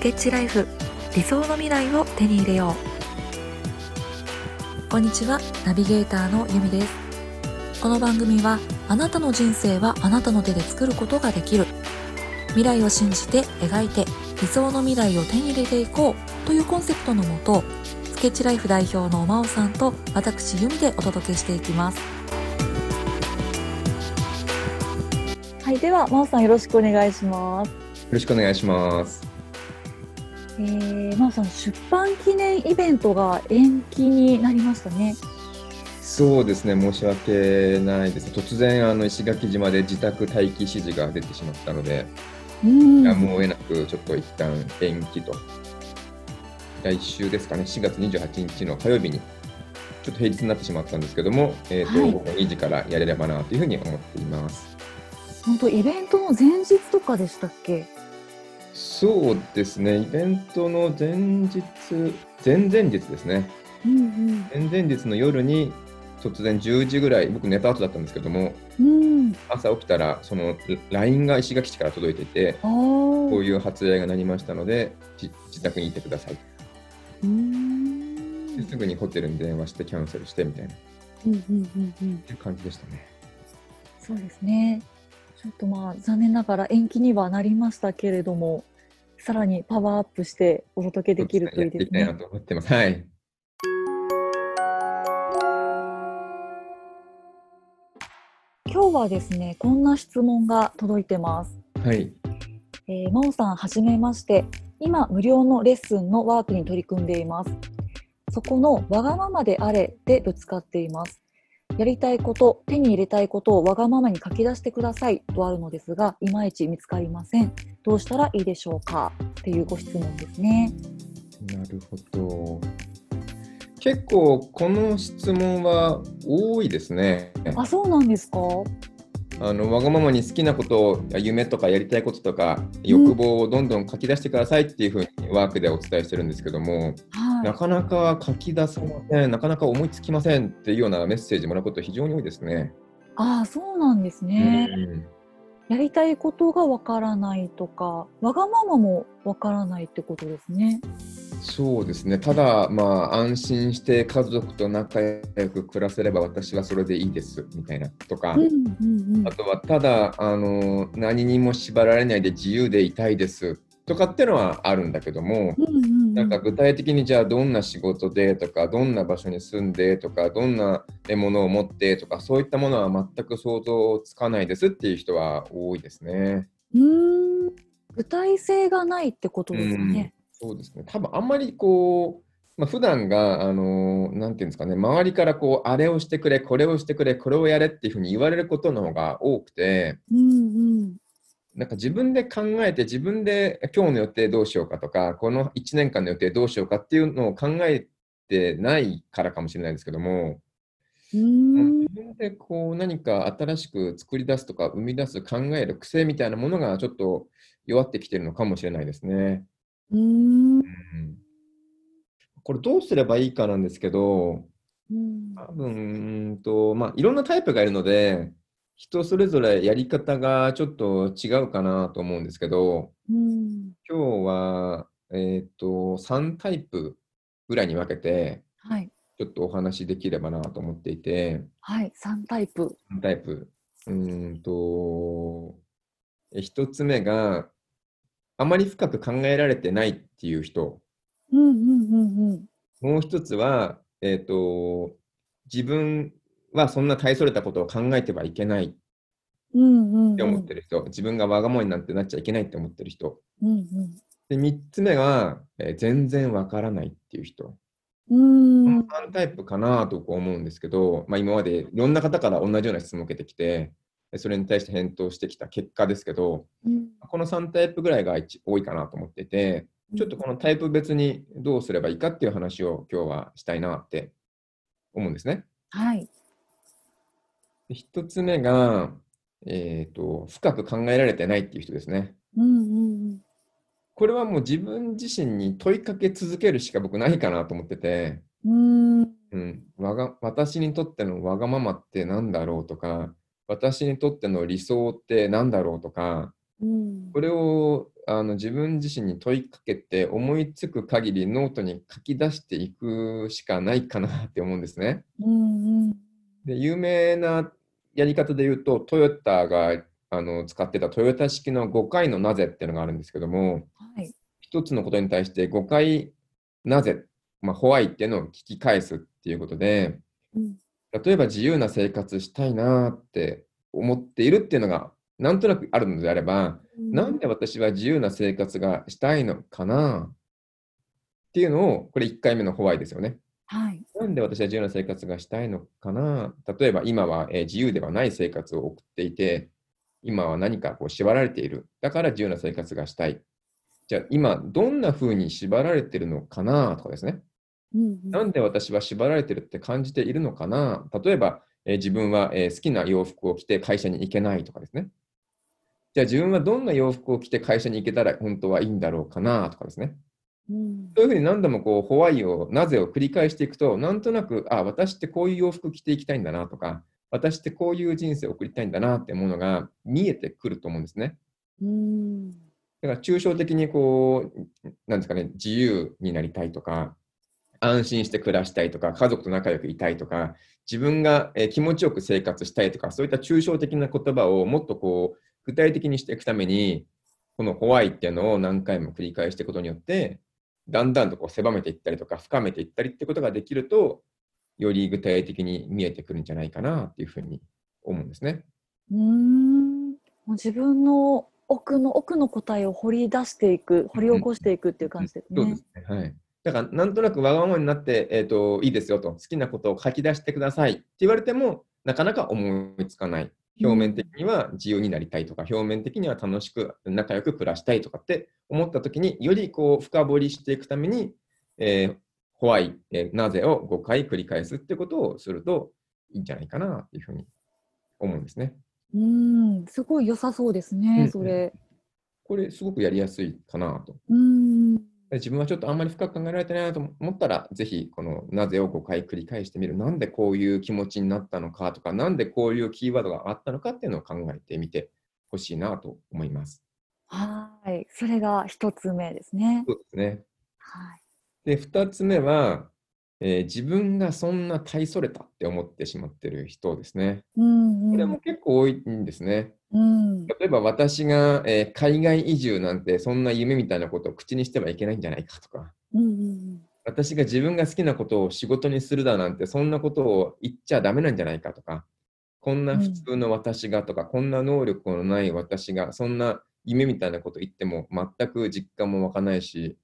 スケッチライフ。理想の未来を手に入れよう。こんにちは。ナビゲーターのゆみです。この番組はあなたの人生はあなたの手で作ることができる。未来を信じて描いて理想の未来を手に入れていこう。というコンセプトのもとスケッチライフ代表の真央さんと私由美でお届けしていきます。はいでは真央さんよろしくお願いします。よろしくお願いしますえー、真央さん出版記念イベントが延期になりましたねそうですね、申し訳ないです。突然、あの石垣島で自宅待機指示が出てしまったので、うんやむを得なく、ちょっと一旦延期と。来週ですかね、4月28日の火曜日に、ちょっと平日になってしまったんですけども、えーと、はい、午後2時からやれればなというふうに思っています。本当、イベントの前日とかでしたっけ？そうですね、イベントの前日、前々日ですね。うんうん、前々日の夜に突然10時ぐらい、僕寝た後だったんですけども、うん、朝起きたら、その LINE が石垣市から届いていて、こういう発令がなりましたので、自宅にいてください。ですぐにホテルに電話してキャンセルしてみたいな、うんうんうんうん、っていう感じでしたね。そうですね。ちょっとまあ残念ながら延期にはなりましたけれども、さらにパワーアップしてお届けできるといいですね。やっていきたいなと思ってます。はい。今日はですね、こんな質問が届いてます。はい。えー、真央さん、はじめまして。今、無料のレッスンのワークに取り組んでいます。そこのわがままであれでぶつかっています。やりたいこと、手に入れたいことをわがままに書き出してくださいとあるのですが、いまいち見つかりません。どうしたらいいでしょうか？っていうご質問ですね。なるほど。結構この質問は多いですね。あ、そうなんですか？あのわがままに好きなこと夢とかやりたいこととか欲望をどんどん書き出してくださいっていうふうにワークでお伝えしてるんですけども、はい、なかなか書き出せませんなかなか思いつきませんっていうようなメッセージもらうこと非常に多いですね。ああそうなんですね。うん。やりたいことがわからないとかわがままもわからないってことですね。そうですね。ただ、まあ、安心して家族と仲良く暮らせれば私はそれでいいですみたいなとか、うんうんうん、あとはただあの何にも縛られないで自由でいたいですとかっていうのはあるんだけども、うんうんうん、なんか具体的にじゃあどんな仕事でとかどんな場所に住んでとかどんなものを持ってとかそういったものは全く想像つかないですっていう人は多いですね。うん具体性がないってことですね。そうですね。多分あんまりこう、まあ、普段が、あのー、なんていうんですかね、周りからこう、あれをしてくれ、これをしてくれ、これをやれっていうふうに言われることの方が多くて、うんうん、なんか自分で考えて、自分で今日の予定どうしようかとか、この1年間の予定どうしようかっていうのを考えてないからかもしれないですけども、うん。自分でこう何か新しく作り出すとか生み出す考える癖みたいなものがちょっと弱ってきてるのかもしれないですね。うん、これどうすればいいかなんですけど、うん、多分と、まあ、いろんなタイプがいるので、人それぞれやり方がちょっと違うかなと思うんですけど、うん、今日は、えーと、3タイプぐらいに分けて、はい、ちょっとお話しできればなと思っていて、はい、3タイプ。3タイプ。うんと、1つ目が、あまり深く考えられてないっていう人。うんうんうんうん、もう一つは、えっ、ー、と、自分はそんな大それたことを考えてはいけないって思ってる人、自分がわがままになんてなっちゃいけないって思ってる人。うんうん、で、3つ目は、えー、全然わからないっていう人。うん、3タイプかなと思うんですけど、まあ、今までいろんな方から同じような質問を受けてきて、それに対して返答してきた結果ですけど、うん、この3タイプぐらいが多いかなと思ってて、ちょっとこのタイプ別にどうすればいいかっていう話を今日はしたいなって思うんですね。はい。1つ目が、えーと、深く考えられてないっていう人ですね。うんうんうん、これはもう自分自身に問いかけ続けるしか僕ないかなと思ってて、うん、うん、わが私にとってのわがままって何だろうとか、私にとっての理想って何だろうとか、うん、これをあの自分自身に問いかけて思いつく限りノートに書き出していくしかないかなって思うんですね。うんうん、で有名なやり方で言うとトヨタがあの使ってたトヨタ式の5回のなぜっていうのがあるんですけども、はい、一つのことに対して5回なぜ、まあ、ホワイっていうのを聞き返すっていうことで、うん、例えば自由な生活したいなって思っているっていうのがなんとなくあるのであれば、うん、なんで私は自由な生活がしたいのかなっていうのを、これ1回目のホワイですよね。はい、なんで私は自由な生活がしたいのかな？例えば今は、えー、自由ではない生活を送っていて、今は何かこう縛られている。だから自由な生活がしたい。じゃあ今どんな風に縛られているのかな？とかですね。うんうん、なんで私は縛られてるって感じているのかな？例えば、えー、自分は、えー、好きな洋服を着て会社に行けないとかですね。じゃあ自分はどんな洋服を着て会社に行けたら本当はいいんだろうかな？とかですね。うん、そういうふうに何度もこうホワイを、なぜを繰り返していくと、なんとなく、あ、私ってこういう洋服着ていきたいんだなとか、私ってこういう人生を送りたいんだなってものが見えてくると思うんですね。うんだから抽象的にこう、なんですかね、自由になりたいとか、安心して暮らしたいとか、家族と仲良くいたいとか、自分が気持ちよく生活したいとか、そういった抽象的な言葉をもっとこう、具体的にしていくために、このホワイっていうのを何回も繰り返していくことによって、だんだんとこう狭めていったりとか、深めていったりってことができると、より具体的に見えてくるんじゃないかなっていうふうに思うんですね。うん自分の奥の奥の答えを掘り出していく、掘り起こしていくっていう感じですね。そうですね。はい。だから、なんとなくわがままになって、えっ、ー、と、いいですよと、好きなことを書き出してくださいって言われても、なかなか思いつかない。表面的には自由になりたいとか、表面的には楽しく仲良く暮らしたいとかって思ったときに、よりこう深掘りしていくために、えー、ホワイ、えー、なぜを5回繰り返すってことをするといいんじゃないかなっていうふうに思うんですね。うん、すごい良さそうですね、うん、それ。これ、すごくやりやすいかなと。うん自分はちょっとあんまり深く考えられてないなと思ったら、ぜひこのなぜを5回繰り返してみる。なんでこういう気持ちになったのかとか、なんでこういうキーワードがあったのかっていうのを考えてみてほしいなと思います。はい。それが1つ目ですね。そうですね。はい。で、2つ目は、えー、自分がそんな大それたって思ってしまってる人ですね。うんうん、これも結構多いんですね。うん、例えば私が、えー、海外移住なんてそんな夢みたいなことを口にしてはいけないんじゃないかとか、うんうん、私が自分が好きなことを仕事にするだなんてそんなことを言っちゃダメなんじゃないかとか、こんな普通の私がとか、うん、こんな能力のない私がそんな夢みたいなこと言っても全く実感も湧かないし、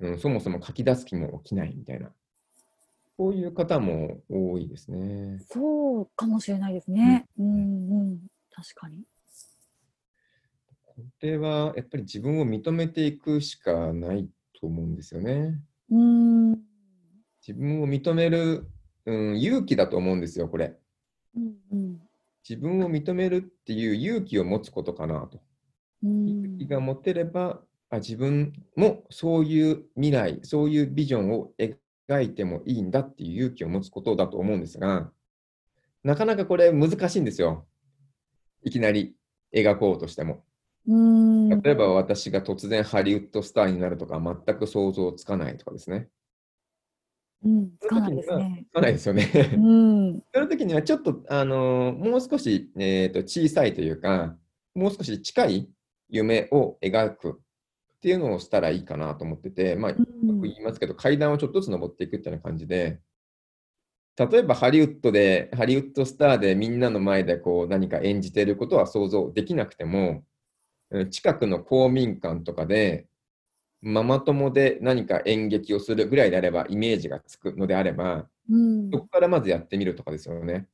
うん、そもそも書き出す気も起きないみたいな。こういう方も多いですね。そうかもしれないですね。うん、うん、うん、確かに。これはやっぱり自分を認めていくしかないと思うんですよね。うん自分を認める、うん、勇気だと思うんですよ、これ。うんうん、自分を認めるっていう勇気を持つことかなと。勇気が持てればあ自分もそういう未来、そういうビジョンを描いてもいいんだっていう勇気を持つことだと思うんですが、なかなかこれ難しいんですよ。いきなり描こうとしても。例えば私が突然ハリウッドスターになるとか全く想像つかないとかですね。うん、つかないですね。つかないですよね。うん、その時にはちょっと、あのもう少し、えーと、小さいというか、もう少し近い夢を描くっていうのをしたらいいかなと思ってて、まあ、よく言いますけど、階段をちょっとずつ登っていくっていうような感じで、例えばハリウッドで、ハリウッドスターでみんなの前でこう何か演じていることは想像できなくても、近くの公民館とかで、ママ友で何か演劇をするぐらいであれば、イメージがつくのであれば、うん、そこからまずやってみるとかですよね。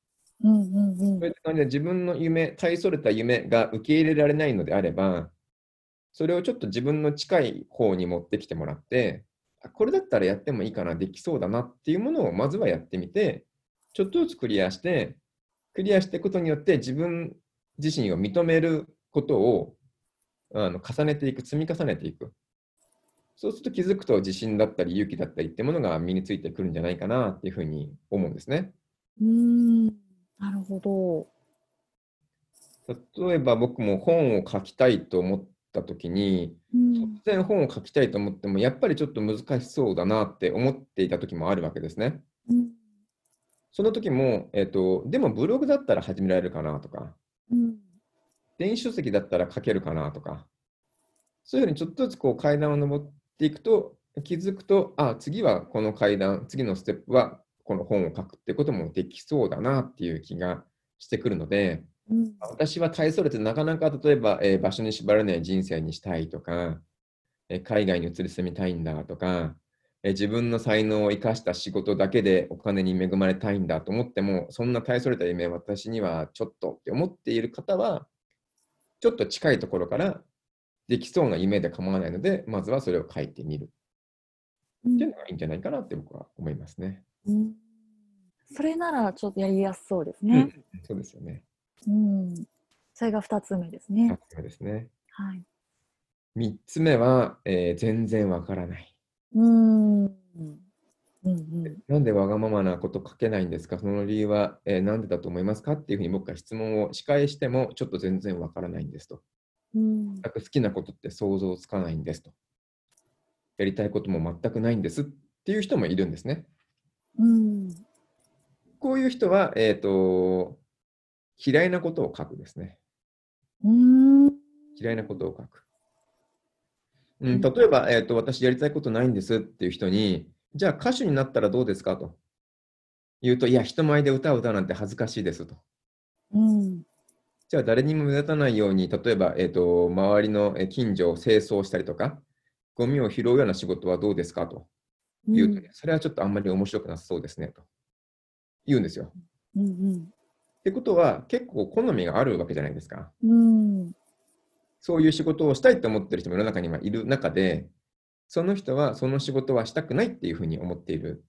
うんうんうん、そういった感じで自分の夢、大それた夢が受け入れられないのであれば、それをちょっと自分の近い方に持ってきてもらって、これだったらやってもいいかな、できそうだなっていうものをまずはやってみて、ちょっとずつクリアして、クリアしていくことによって自分自身を認めることをあの重ねていく、積み重ねていく。そうすると気づくと自信だったり勇気だったりってものが身についてくるんじゃないかなっていうふうに思うんですね。うんなるほど。例えば僕も本を書きたいと思った時に、うん、突然本を書きたいと思ってもやっぱりちょっと難しそうだなって思っていた時もあるわけですね。うん、その時も、えーと、でもブログだったら始められるかなとか、うん、電子書籍だったら書けるかなとかそういうふうにちょっとずつこう階段を上っていくと気づくとあ次はこの階段次のステップはこの本を書くってこともできそうだなっていう気がしてくるので、うん、私は大それてなかなか例えば、えー、場所に縛られない人生にしたいとか、えー、海外に移り住みたいんだとか、えー、自分の才能を生かした仕事だけでお金に恵まれたいんだと思ってもそんな大それた夢私にはちょっとって思っている方はちょっと近いところからできそうな夢で構わないのでまずはそれを書いてみるっていうのがいいんじゃないかなって僕は思いますね。うん、それならちょっとやりやすそうですね。うん、そうですよね。うん。それが2つ目ですね。2つ目ですね。はい。3つ目は、えー、全然わからない。うん。うんうん、なんでわがままなこと書けないんですか？その理由は、えー、何でだと思いますかっていうふうに僕が質問を仕返してもちょっと全然わからないんですと。うん、好きなことって想像つかないんですと。やりたいことも全くないんですっていう人もいるんですね。うん、こういう人は、えーと、嫌いなことを書くですね。うん。嫌いなことを書く。うん、例えば、えーと、私やりたいことないんですっていう人に、じゃあ歌手になったらどうですか？と。言うと、いや、人前で歌を歌うなんて恥ずかしいですと。うん、じゃあ誰にも目立たないように、例えば、えーと、周りの近所を清掃したりとか、ゴミを拾うような仕事はどうですか？と。言うと、ね、うん、それはちょっとあんまり面白くなさそうですねと。言うんですよ。うんうん、ってことは結構好みがあるわけじゃないですか。うん、そういう仕事をしたいと思ってる人も世の中にはいる中でその人はその仕事はしたくないっていうふうに思っている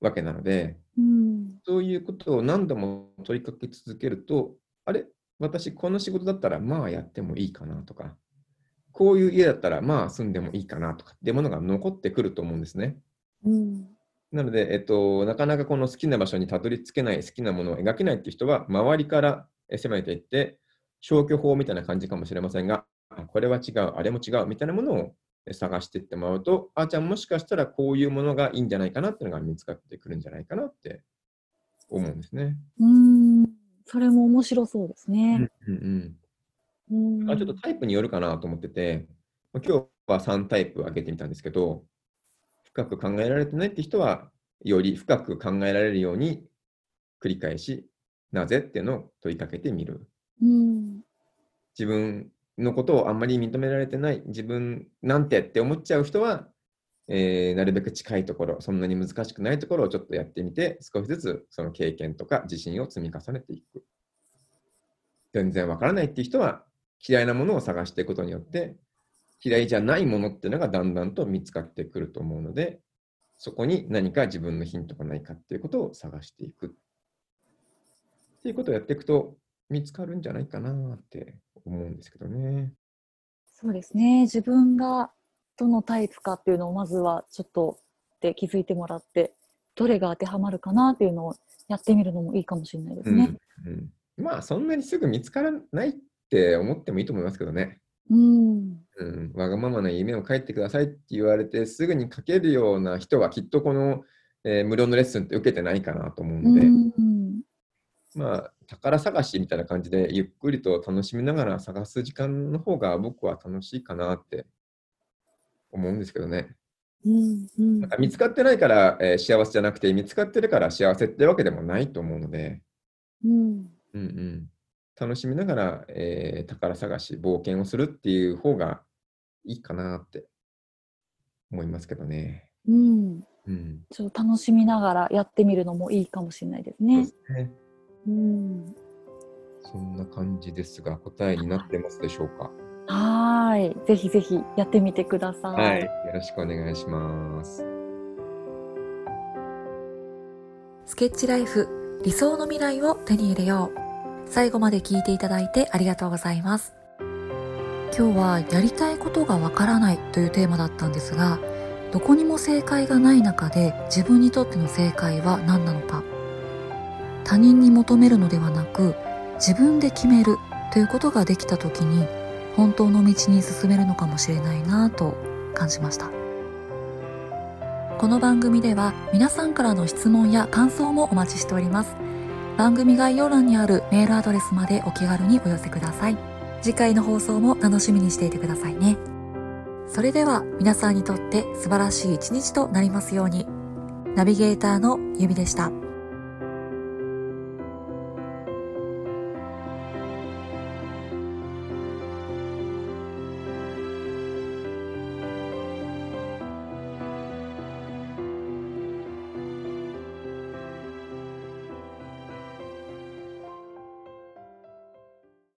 わけなので、うん、そういうことを何度も問いかけ続けるとあれ？私この仕事だったらまあやってもいいかなとかこういう家だったらまあ住んでもいいかなとかっていうものが残ってくると思うんですね。うん、なので、えっと、なかなかこの好きな場所にたどり着けない、好きなものを描けないっていう人は、周りから攻めていって、消去法みたいな感じかもしれませんが、これは違う、あれも違うみたいなものを探していってもらうと、あじゃあもしかしたらこういうものがいいんじゃないかなっていうのが見つかってくるんじゃないかなって思うんですね。うん、それも面白そうですね。うんうんうんうんあちょっとタイプによるかなと思ってて、今日は3タイプ挙げてみたんですけど、深く考えられてないって人は、より深く考えられるように繰り返し、なぜっていうのを問いかけてみる。うん、自分のことをあんまり認められてない、自分なんてって思っちゃう人は、えー、なるべく近いところ、そんなに難しくないところをちょっとやってみて、少しずつその経験とか自信を積み重ねていく。全然わからないっていう人は、嫌いなものを探していくことによって、嫌いじゃないものっていうのがだんだんと見つかってくると思うので、そこに何か自分のヒントがないかっていうことを探していく。っていうことをやっていくと見つかるんじゃないかなって思うんですけどね。そうですね。自分がどのタイプかっていうのをまずはちょっとで気づいてもらって、どれが当てはまるかなっていうのをやってみるのもいいかもしれないですね。うん、うん、まあそんなにすぐ見つからないっって思ってもいいと思いますけどね。うん、うん、わがままな夢を書いてくださいって言われてすぐに書けるような人はきっとこの、えー、無料のレッスンって受けてないかなと思うので、うん、まあ宝探しみたいな感じでゆっくりと楽しみながら探す時間の方が僕は楽しいかなって思うんですけどね。うんうん、なんか見つかってないから、えー、幸せじゃなくて見つかってるから幸せってわけでもないと思うので、うん、うんうん楽しみながら、えー、宝探し、冒険をするっていう方がいいかなって思いますけどね。うん。うん、ちょっと楽しみながらやってみるのもいいかもしれないですね。すねうん。そんな感じですが、答えになってますでしょうか？はい。ぜひぜひやってみてください。はい。よろしくお願いします。スケッチライフ理想の未来を手に入れよう。最後まで聞いていただいてありがとうございます。今日はやりたいことがわからないというテーマだったんですが、どこにも正解がない中で自分にとっての正解は何なのか。他人に求めるのではなく、自分で決めるということができた時に本当の道に進めるのかもしれないなと感じましたこの番組では皆さんからの質問や感想もお待ちしております番組概要欄にあるメールアドレスまでお気軽にお寄せください。次回の放送も楽しみにしていてくださいね。それでは皆さんにとって素晴らしい一日となりますように。ナビゲーターのゆみでした。